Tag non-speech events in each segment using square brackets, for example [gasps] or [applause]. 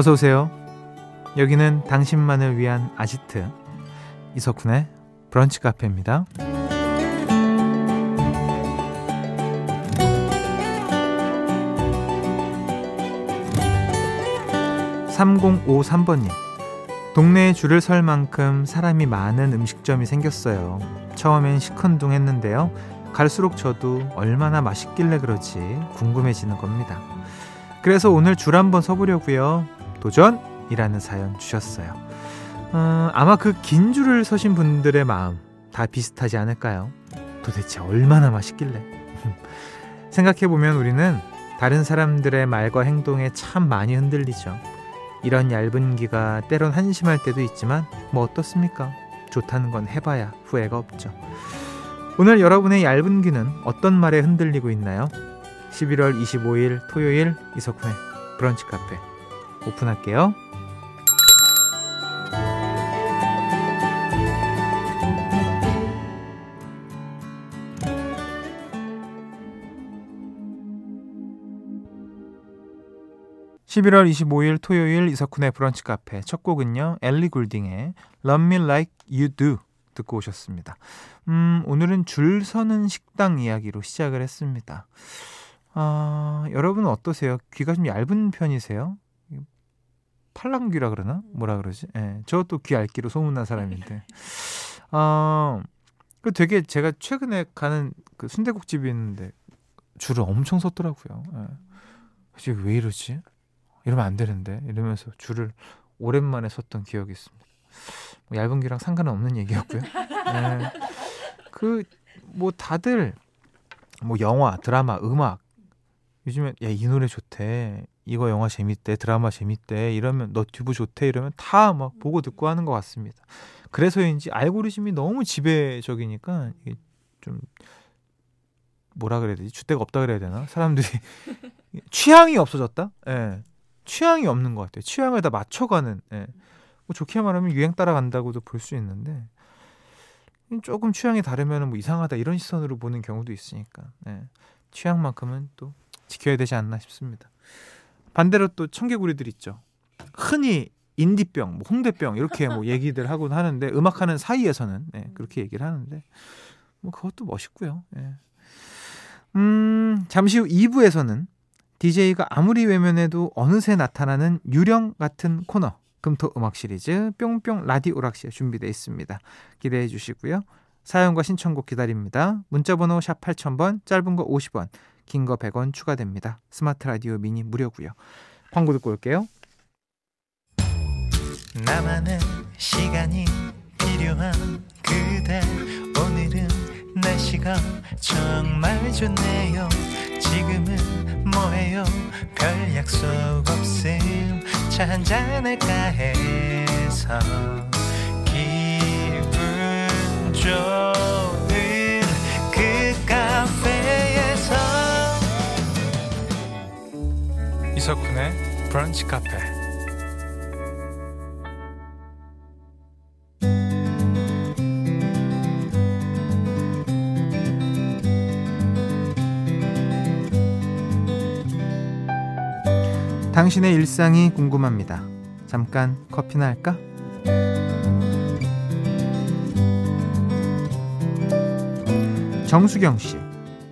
어서 오세요. 여기는 당신만을 위한 아지트 이석훈의 브런치 카페입니다. 3053번님. 동네에 줄을 설 만큼 사람이 많은 음식점이 생겼어요. 처음엔 시큰둥했는데요. 갈수록 저도 얼마나 맛있길래 그러지 궁금해지는 겁니다. 그래서 오늘 줄 한번 서보려고요. 도전이라는 사연 주셨어요. 어, 아마 그 긴 줄을 서신 분들의 마음 다 비슷하지 않을까요? 도대체 얼마나 맛있길래? [laughs] 생각해보면 우리는 다른 사람들의 말과 행동에 참 많이 흔들리죠. 이런 얇은 기가 때론 한심할 때도 있지만 뭐 어떻습니까? 좋다는 건 해봐야 후회가 없죠. 오늘 여러분의 얇은 귀는 어떤 말에 흔들리고 있나요? 11월 25일 토요일 이석훈의 브런치 카페 오픈할게요. 11월 25일 토요일 이석훈의 브런치 카페 첫 곡은요. 엘리 굴딩의 Love Me Like You Do 듣고 오셨습니다. 음, 오늘은 줄 서는 식당 이야기로 시작을 했습니다. 아, 여러분은 어떠세요? 귀가 좀 얇은 편이세요? 팔랑귀라 그러나? 뭐라 그러지? 예. 네, 저도 귀 얇기로 소문난 사람인데. [laughs] 아, 그 되게 제가 최근에 가는 그 순대국집이 있는데 줄을 엄청 섰더라고요. 예. 왜 이러지? 이러면 안 되는데 이러면서 줄을 오랜만에 섰던 기억이 있습니다. 뭐 얇은 귀랑 상관은 없는 얘기였고요. 네. 그뭐 다들 뭐 영화, 드라마, 음악 요즘에 야 이 노래 좋대, 이거 영화 재밌대, 드라마 재밌대 이러면 너튜브 좋대 이러면 다 막 보고 듣고 하는 것 같습니다. 그래서인지 알고리즘이 너무 지배적이니까 이게 좀 뭐라 그래야 되지? 주대가 없다 그래야 되나? 사람들이 [laughs] 취향이 없어졌다? 예. 네. 취향이 없는 것 같아요. 취향을 다 맞춰가는. 예. 뭐 좋게 말하면 유행 따라간다고도 볼 수 있는데 조금 취향이 다르면 뭐 이상하다 이런 시선으로 보는 경우도 있으니까 예. 취향만큼은 또 지켜야 되지 않나 싶습니다. 반대로 또 청개구리들 있죠. 흔히 인디병, 뭐 홍대병 이렇게 뭐 얘기들 하곤 하는데 음악하는 사이에서는 예, 그렇게 얘기를 하는데 뭐 그것도 멋있고요. 예. 음, 잠시 후 2부에서는 DJ가 아무리 외면해도 어느새 나타나는 유령 같은 코너 금토 음악 시리즈 뿅뿅 라디오 오락실 준비되어 있습니다. 기대해 주시고요. 사연과 신청곡 기다립니다. 문자 번호 샵 8000번 짧은 거 50원 긴 거 100원 추가됩니다. 스마트 라디오 미니 무료고요. 광고 듣고 올게요. 나만의 시간이 필요한 그대 오늘은 날씨가 정말 좋네요. 지금은 뭐해요 별 약속 없음 차 한잔할까 해서 기분 좋 이석훈의 브런치 카페 당신의 일상이 궁금합니다. 잠깐 커피나 할까? 정수경 씨,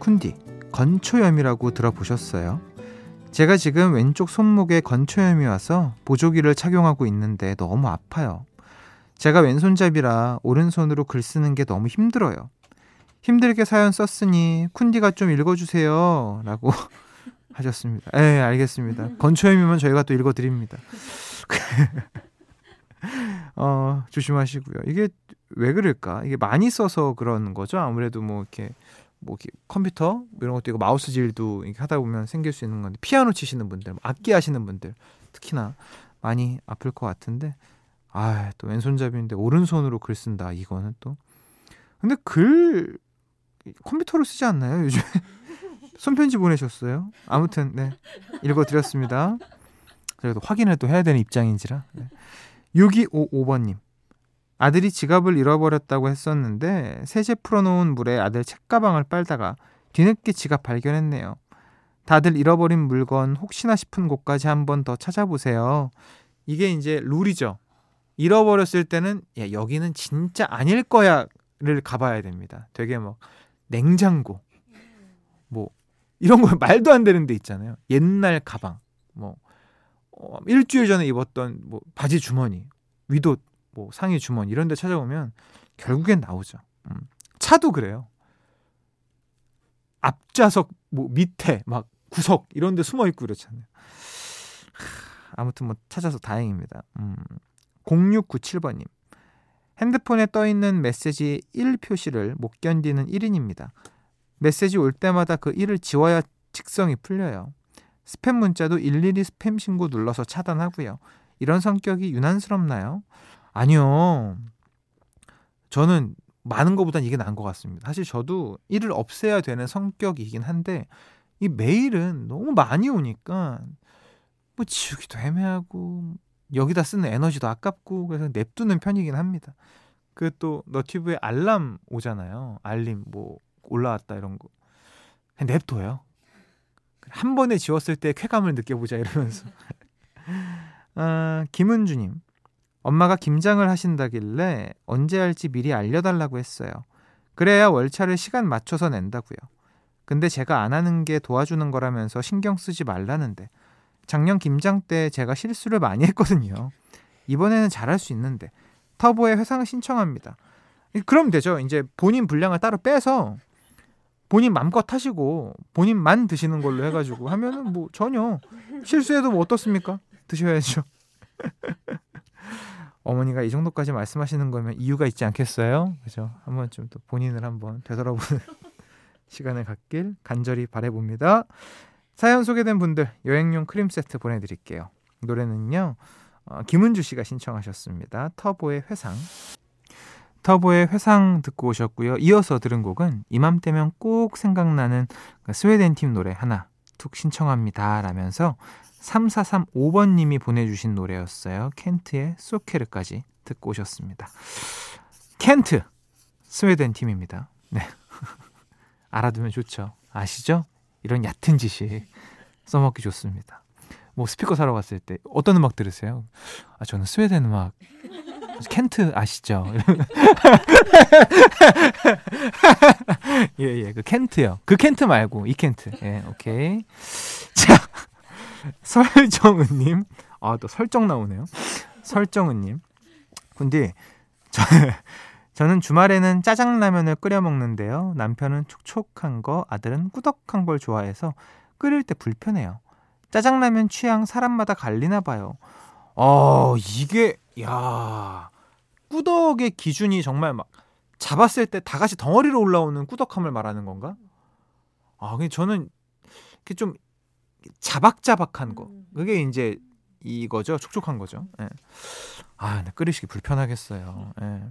쿤디, 건초염이라고 들어보셨어요? 제가 지금 왼쪽 손목에 건초염이 와서 보조기를 착용하고 있는데 너무 아파요. 제가 왼손잡이라 오른손으로 글 쓰는 게 너무 힘들어요. 힘들게 사연 썼으니 쿤디가 좀 읽어주세요. 라고 [laughs] 하셨습니다. 네, 알겠습니다. 건초염이면 저희가 또 읽어드립니다. [laughs] 어, 조심하시고요. 이게 왜 그럴까? 이게 많이 써서 그런 거죠. 아무래도 뭐 이렇게 뭐 컴퓨터 뭐 이런 것도 있고 마우스 질도 이렇게 하다 보면 생길 수 있는 건데 피아노 치시는 분들, 뭐 악기 하시는 분들 특히나 많이 아플 것 같은데 아, 또 왼손잡이인데 오른손으로 글 쓴다. 이거는 또 근데 글 컴퓨터로 쓰지 않나요? [laughs] 요즘에 손편지 보내셨어요. 아무튼 네 읽어드렸습니다. 저희도 확인을 또 해야 되는 입장인지라. 네. 6255번님 아들이 지갑을 잃어버렸다고 했었는데 세제 풀어놓은 물에 아들 책가방을 빨다가 뒤늦게 지갑 발견했네요. 다들 잃어버린 물건 혹시나 싶은 곳까지 한 번 더 찾아보세요. 이게 이제 룰이죠. 잃어버렸을 때는 야, 여기는 진짜 아닐 거야를 가봐야 됩니다. 되게 뭐 냉장고 뭐 이런 거 말도 안 되는 데 있잖아요. 옛날 가방 뭐 어, 일주일 전에 입었던 뭐 바지 주머니 위도 뭐 상의 주머니 이런 데 찾아보면 결국엔 나오죠. 음. 차도 그래요. 앞좌석 뭐 밑에 막 구석 이런 데 숨어 있고 그렇잖아요. 아무튼 뭐 찾아서 다행입니다. 음. 0697번님. 핸드폰에 떠 있는 메시지 1 표시를 못 견디는 1인입니다. 메시지 올 때마다 그 1을 지워야 직성이 풀려요. 스팸 문자도 일일이 스팸 신고 눌러서 차단하고요. 이런 성격이 유난스럽나요? 아니요. 저는 많은 것보단 이게 나은 것 같습니다. 사실 저도 일을 없애야 되는 성격이긴 한데 이 메일은 너무 많이 오니까 뭐 지우기도 애매하고 여기다 쓰는 에너지도 아깝고 그래서 냅두는 편이긴 합니다. 그 또 너튜브에 알람 오잖아요. 알림 뭐 올라왔다 이런 거. 그냥 냅둬요. 한 번에 지웠을 때 쾌감을 느껴보자 이러면서. [laughs] 아, 김은주님. 엄마가 김장을 하신다길래 언제 할지 미리 알려달라고 했어요. 그래야 월차를 시간 맞춰서 낸다고요. 근데 제가 안 하는 게 도와주는 거라면서 신경 쓰지 말라는데 작년 김장 때 제가 실수를 많이 했거든요. 이번에는 잘할 수 있는데 터보에 회상 신청합니다. 그럼 되죠. 이제 본인 분량을 따로 빼서 본인 맘껏 하시고 본인만 드시는 걸로 해가지고 하면은 뭐 전혀 실수해도 뭐 어떻습니까? 드셔야죠. [laughs] 어머니가 이 정도까지 말씀하시는 거면 이유가 있지 않겠어요? 그죠? 한번 좀 또 본인을 한번 되돌아보는 [laughs] 시간을 갖길 간절히 바래봅니다. 사연 소개된 분들 여행용 크림 세트 보내드릴게요. 노래는요 어, 김은주 씨가 신청하셨습니다. 터보의 회상. 터보의 회상 듣고 오셨고요. 이어서 들은 곡은 이맘때면 꼭 생각나는 그 스웨덴 팀 노래 하나 툭 신청합니다. 라면서 3435번님이 보내주신 노래였어요. 켄트의 소케르까지 듣고 오셨습니다. 켄트 스웨덴 팀입니다. 네. [laughs] 알아두면 좋죠. 아시죠? 이런 얕은 지식 써먹기 좋습니다. 뭐 스피커 사러 갔을 때 어떤 음악 들으세요? 아 저는 스웨덴 음악 켄트 아시죠? [laughs] 예, 예, 그 켄트요. 그 켄트 말고 이 켄트. 예, 오케이. 자, [laughs] 설정은님. 아, 또 설정 나오네요. 설정은님. 근데 저, 저는 주말에는 짜장라면을 끓여 먹는데요. 남편은 촉촉한 거, 아들은 꾸덕한 걸 좋아해서 끓일 때 불편해요. 짜장라면 취향 사람마다 갈리나 봐요. 어, 이게 야. 꾸덕의 기준이 정말 막 잡았을 때 다 같이 덩어리로 올라오는 꾸덕함을 말하는 건가? 아, 근데 저는 이렇게 좀 자박자박한 거. 그게 이제 이거죠. 촉촉한 거죠. 예. 아, 끓이시기 불편하겠어요. 예.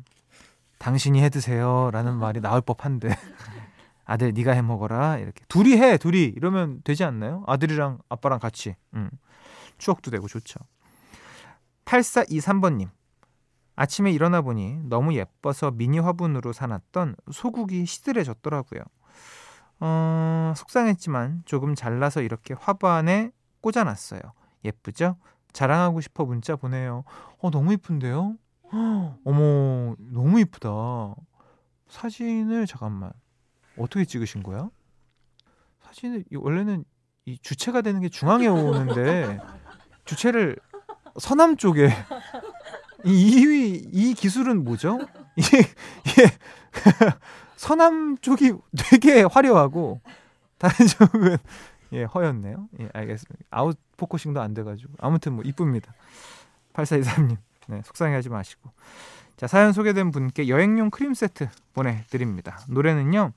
당신이 해 드세요라는 말이 나올 법한데 [laughs] 아들 네가 해 먹어라 이렇게 둘이 해 둘이 이러면 되지 않나요? 아들이랑 아빠랑 같이 음. 추억도 되고 좋죠. 8423번님 아침에 일어나 보니 너무 예뻐서 미니 화분으로 사놨던 소국이 시들해졌더라고요. 어, 속상했지만 조금 잘라서 이렇게 화반에 꽂아놨어요. 예쁘죠? 자랑하고 싶어 문자 보내요. 어, 너무 이쁜데요? [gasps] 어머, 너무 이쁘다. 사진을 잠깐만 어떻게 찍으신 거야? 사진을 원래는 이 주체가 되는 게 중앙에 오는데 [laughs] 주체를 서남 쪽에 [laughs] 이, 이 기술은 뭐죠? [laughs] 이게 [laughs] 서남 쪽이 되게 화려하고 다른 쪽은 예 허옇네요. 예 알겠습니다. out focusing도 안 돼가지고 아무튼 뭐 이쁩니다. 8423님 네, 속상해하지 마시고. 자, 사연 소개된 분께 여행용 크림 세트 보내드립니다. 노래는요,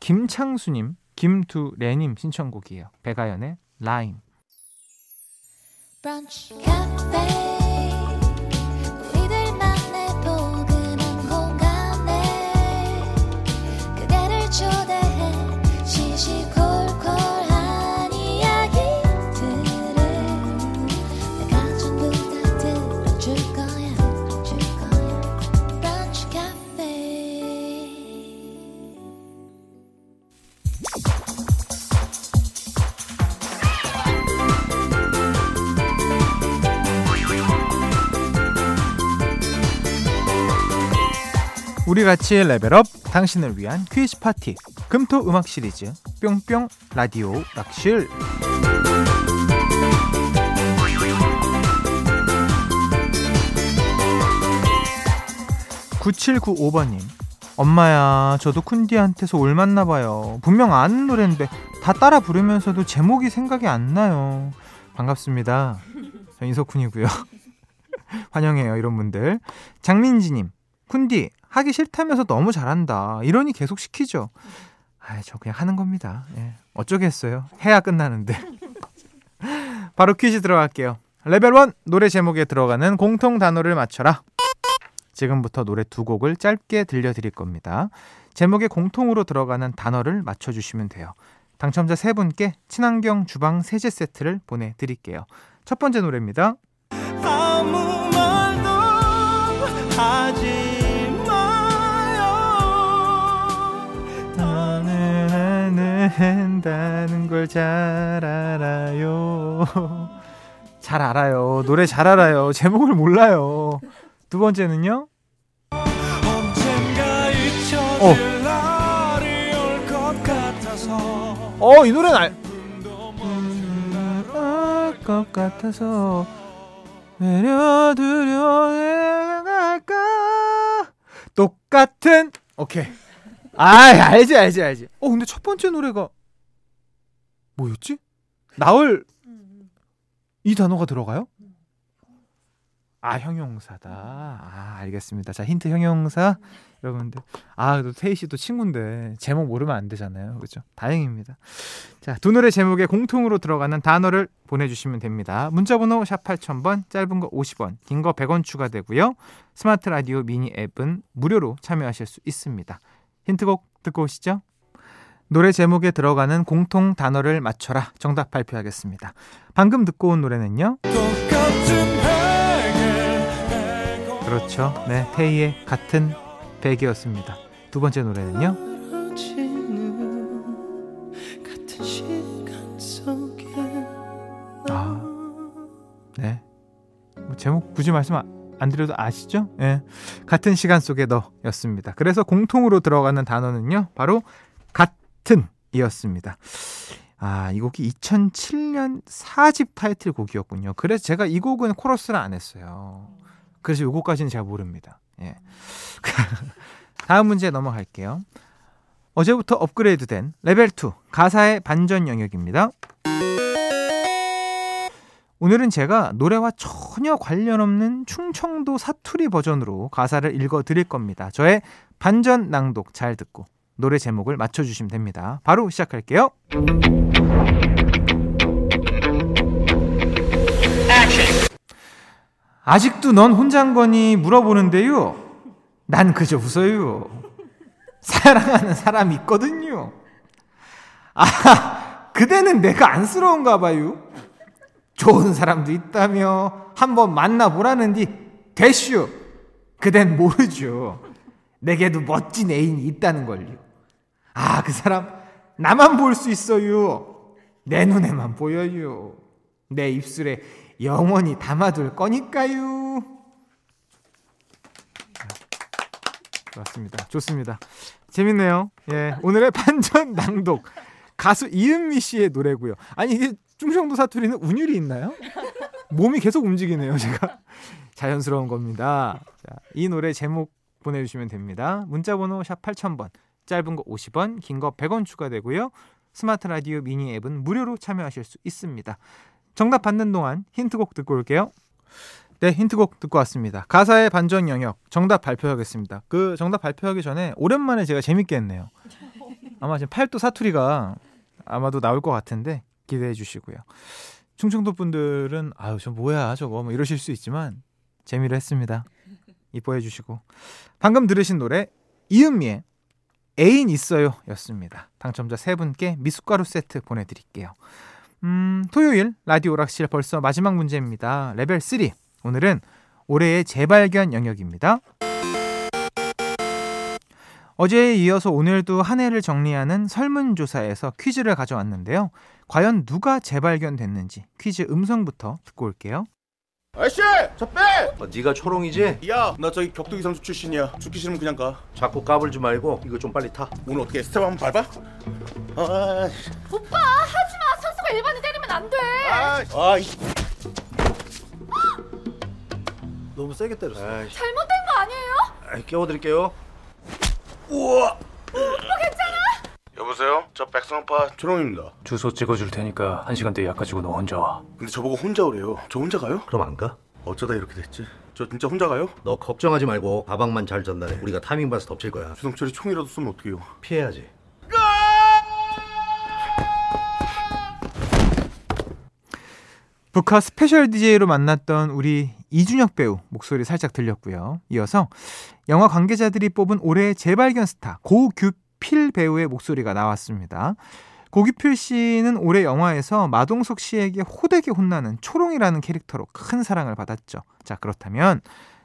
김창수님, 김두래님 신청곡이에요. 백아연의 라임. 브런 우리 같이 레벨업 당신을 위한 퀴즈 파티 금토 음악 시리즈 뿅뿅 라디오 락실. 9795번님 엄마야 저도 쿤디한테서 올 맞나 봐요. 분명 아는 노래인데 다 따라 부르면서도 제목이 생각이 안 나요. 반갑습니다. 전 이석훈이고요. [laughs] 환영해요 이런 분들. 장민지님 쿤디 하기 싫다면서 너무 잘한다 이러니 계속 시키죠 아 저 그냥 하는 겁니다 예. 어쩌겠어요 해야 끝나는데 [laughs] 바로 퀴즈 들어갈게요 레벨 1 노래 제목에 들어가는 공통 단어를 맞춰라 지금부터 노래 두 곡을 짧게 들려드릴 겁니다. 제목에 공통으로 들어가는 단어를 맞춰주시면 돼요. 당첨자 세 분께 친환경 주방 세제 세트를 보내드릴게요. 첫 번째 노래입니다. 한다는 걸 잘 알아요. 잘 알아요. 노래 잘 알아요. 제목을 몰라요. 두 번째는요. 어. 어, 이 노래는 알. 것 같아서 내려두려 갈까 똑같은 오케이 아 알지 알지 알지 어 근데 첫 번째 노래가 뭐였지 나을 이 단어가 들어가요 아 형용사다. 아 알겠습니다. 자 힌트 형용사 여러분들 아또 태희 씨도 친구인데 제목 모르면 안 되잖아요. 그렇죠? 다행입니다. 자두 노래 제목에 공통으로 들어가는 단어를 보내주시면 됩니다. 문자번호 샵 8000번 짧은 거 50원 긴 거 100원 추가되고요. 스마트 라디오 미니 앱은 무료로 참여하실 수 있습니다. 힌트곡 듣고 오시죠. 노래 제목에 들어가는 공통 단어를 맞춰라 정답 발표하겠습니다. 방금 듣고 온 노래는요. 그렇죠. 네, 테이의 같은 백이었습니다. 두 번째 노래는요. 아, 네. 뭐 제목 굳이 말씀 안 드려도 아시죠? 예. 네. 같은 시간 속에 너였습니다. 그래서 공통으로 들어가는 단어는요, 바로 같은이었습니다. 아, 이 곡이 2007년 4집 타이틀곡이었군요. 그래서 제가 이 곡은 코러스를 안 했어요. 그래서 요거까지는 잘 모릅니다. 예. [laughs] 다음 문제 넘어갈게요. 어제부터 업그레이드된 레벨 2 가사의 반전 영역입니다. 오늘은 제가 노래와 전혀 관련 없는 충청도 사투리 버전으로 가사를 읽어 드릴 겁니다. 저의 반전 낭독 잘 듣고 노래 제목을 맞춰 주시면 됩니다. 바로 시작할게요. 아직도 넌 혼자인 거니 물어보는데요. 난 그저 웃어요. 사랑하는 사람이 있거든요. 아, 그대는 내가 안쓰러운가 봐요. 좋은 사람도 있다며 한번 만나보라는디 됐슈. 그댄 모르죠. 내게도 멋진 애인이 있다는 걸요. 아, 그 사람 나만 볼 수 있어요. 내 눈에만 보여요. 내 입술에 영원히 담아둘 거니까요. 맞습니다. 좋습니다. 재밌네요. 예. 오늘의 [laughs] 반전 낭독. 가수 이은미 씨의 노래고요. 아니 이게 충청도 사투리는 운율이 있나요? 몸이 계속 움직이네요, 제가. 자연스러운 겁니다. 자, 이 노래 제목 보내주시면 됩니다. 문자번호 샵 8000번, 짧은 거 50원, 긴 거 100원 추가되고요. 스마트 라디오 미니 앱은 무료로 참여하실 수 있습니다. 정답 받는 동안 힌트곡 듣고 올게요. 네, 힌트곡 듣고 왔습니다. 가사의 반전 영역 정답 발표하겠습니다. 그 정답 발표하기 전에 오랜만에 제가 재밌게 했네요. 아마 지금 팔도 사투리가 아마도 나올 것 같은데 기대해 주시고요. 충청도 분들은 아유 저 뭐야 저거 뭐 이러실 수 있지만 재미로 했습니다. 이뻐해 주시고 방금 들으신 노래 이은미의 애인 있어요 였습니다. 당첨자 세 분께 미숫가루 세트 보내드릴게요. 음, 토요일 라디오 오락실 벌써 마지막 문제입니다. 레벨 3. 오늘은 올해의 재발견 영역입니다. 어제에 이어서 오늘도 한 해를 정리하는 설문조사에서 퀴즈를 가져왔는데요. 과연 누가 재발견됐는지 퀴즈 음성부터 듣고 올게요. 아저씨! 저 빼! 어, 네가 초롱이지? 야, 나 저기 격투기 선수 출신이야. 죽기 싫으면 그냥 가. 자꾸 까불지 말고 이거 좀 빨리 타. 오늘 어떻게 스텝 한번 밟아? 아, 오빠 하지마 선수가 일반인 때리면 안 돼. 아, 아, 이- 너무 세게 때렸어. 아이, 잘못된 거 아니에요? 아이, 깨워드릴게요. 여보세요? 저 백성파 초롱입니다. 주소 찍어줄 테니까 한 시간 뒤에 약 가지고 너 혼자 와. 근데 저보고 혼자 오래요. 저 혼자 가요? 그럼 안 가? 어쩌다 이렇게 됐지? 저 진짜 혼자 가요? 너 걱정하지 말고 가방만 잘 전달해. 우리가 타이밍 봐서 덮칠 거야. 주성철이 총이라도 쏘면 어떡해요? 피해야지. 브카 스페셜 DJ로 만났던 우리 이준혁 배우 목소리 살짝 들렸고요. 이어서 영화 관계자들이 뽑은 올해의 재발견 스타 고규필 배우의 목소리가 나왔습니다. 고규필 씨는 올해 영화에서 마동석 씨에게 호되게 혼나는 초롱이라는 캐릭터로 큰 사랑을 받았죠. 자, 그렇다면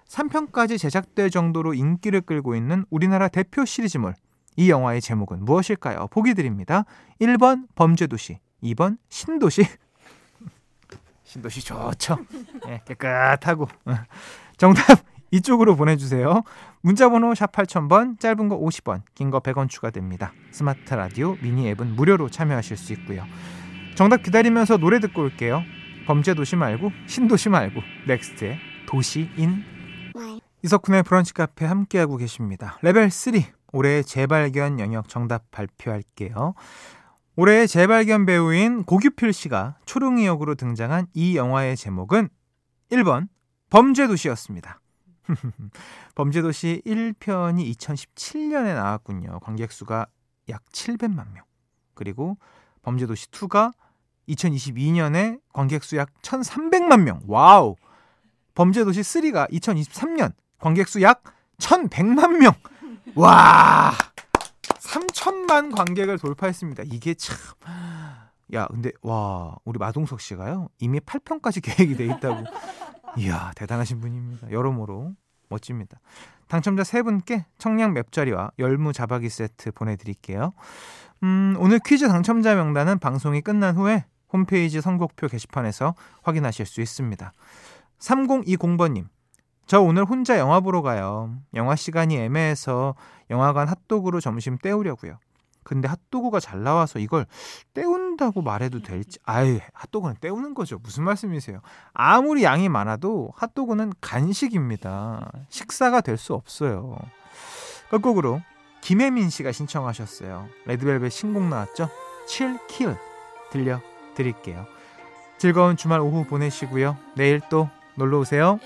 3편까지 제작될 정도로 인기를 끌고 있는 우리나라 대표 시리즈물 이 영화의 제목은 무엇일까요? 보기 드립니다. 1번 범죄도시, 2번 신도시, [laughs] 신도시 좋죠. 예, 깨끗하고. 어. 정답 이쪽으로 보내주세요. 문자번호 샵 8000번, 짧은 거 50원, 긴 거 100원 추가됩니다. 스마트 라디오 미니 앱은 무료로 참여하실 수 있고요. 정답 기다리면서 노래 듣고 올게요. 범죄 도시 말고 신도시 말고 넥스트의 도시인 이석훈의 브런치 카페 함께하고 계십니다. 레벨 3 올해의 재발견 영역 정답 발표할게요. 올해의 재발견 배우인 고규필 씨가 초롱이 역으로 등장한 이 영화의 제목은 1번 범죄 도시였습니다. [laughs] 범죄도시 1편이 2017년에 나왔군요. 관객 수가 약 700만 명. 그리고 범죄도시 2가 2022년에 관객 수 약 1,300만 명. 와우. 범죄도시 3가 2023년 관객 수 약 1,100만 명. 와. 3천만 관객을 돌파했습니다. 이게 참. 야, 근데 와, 우리 마동석 씨가요. 이미 8편까지 계획이 돼 있다고. 이야, 대단하신 분입니다. 여러모로 멋집니다. 당첨자 세 분께 청량 맵자리와 열무 자박이 세트 보내드릴게요. 음, 오늘 퀴즈 당첨자 명단은 방송이 끝난 후에 홈페이지 선곡표 게시판에서 확인하실 수 있습니다. 3020번님, 저 오늘 혼자 영화 보러 가요. 영화 시간이 애매해서 영화관 핫도그로 점심 때우려고요. 근데 핫도그가 잘 나와서 이걸 때운다고 말해도 될지. 아유, 핫도그는 때우는 거죠. 무슨 말씀이세요? 아무리 양이 많아도 핫도그는 간식입니다. 식사가 될 수 없어요. 끝곡으로 김혜민 씨가 신청하셨어요. 레드벨벳 신곡 나왔죠? 7킬 들려드릴게요. 즐거운 주말 오후 보내시고요. 내일 또 놀러 오세요.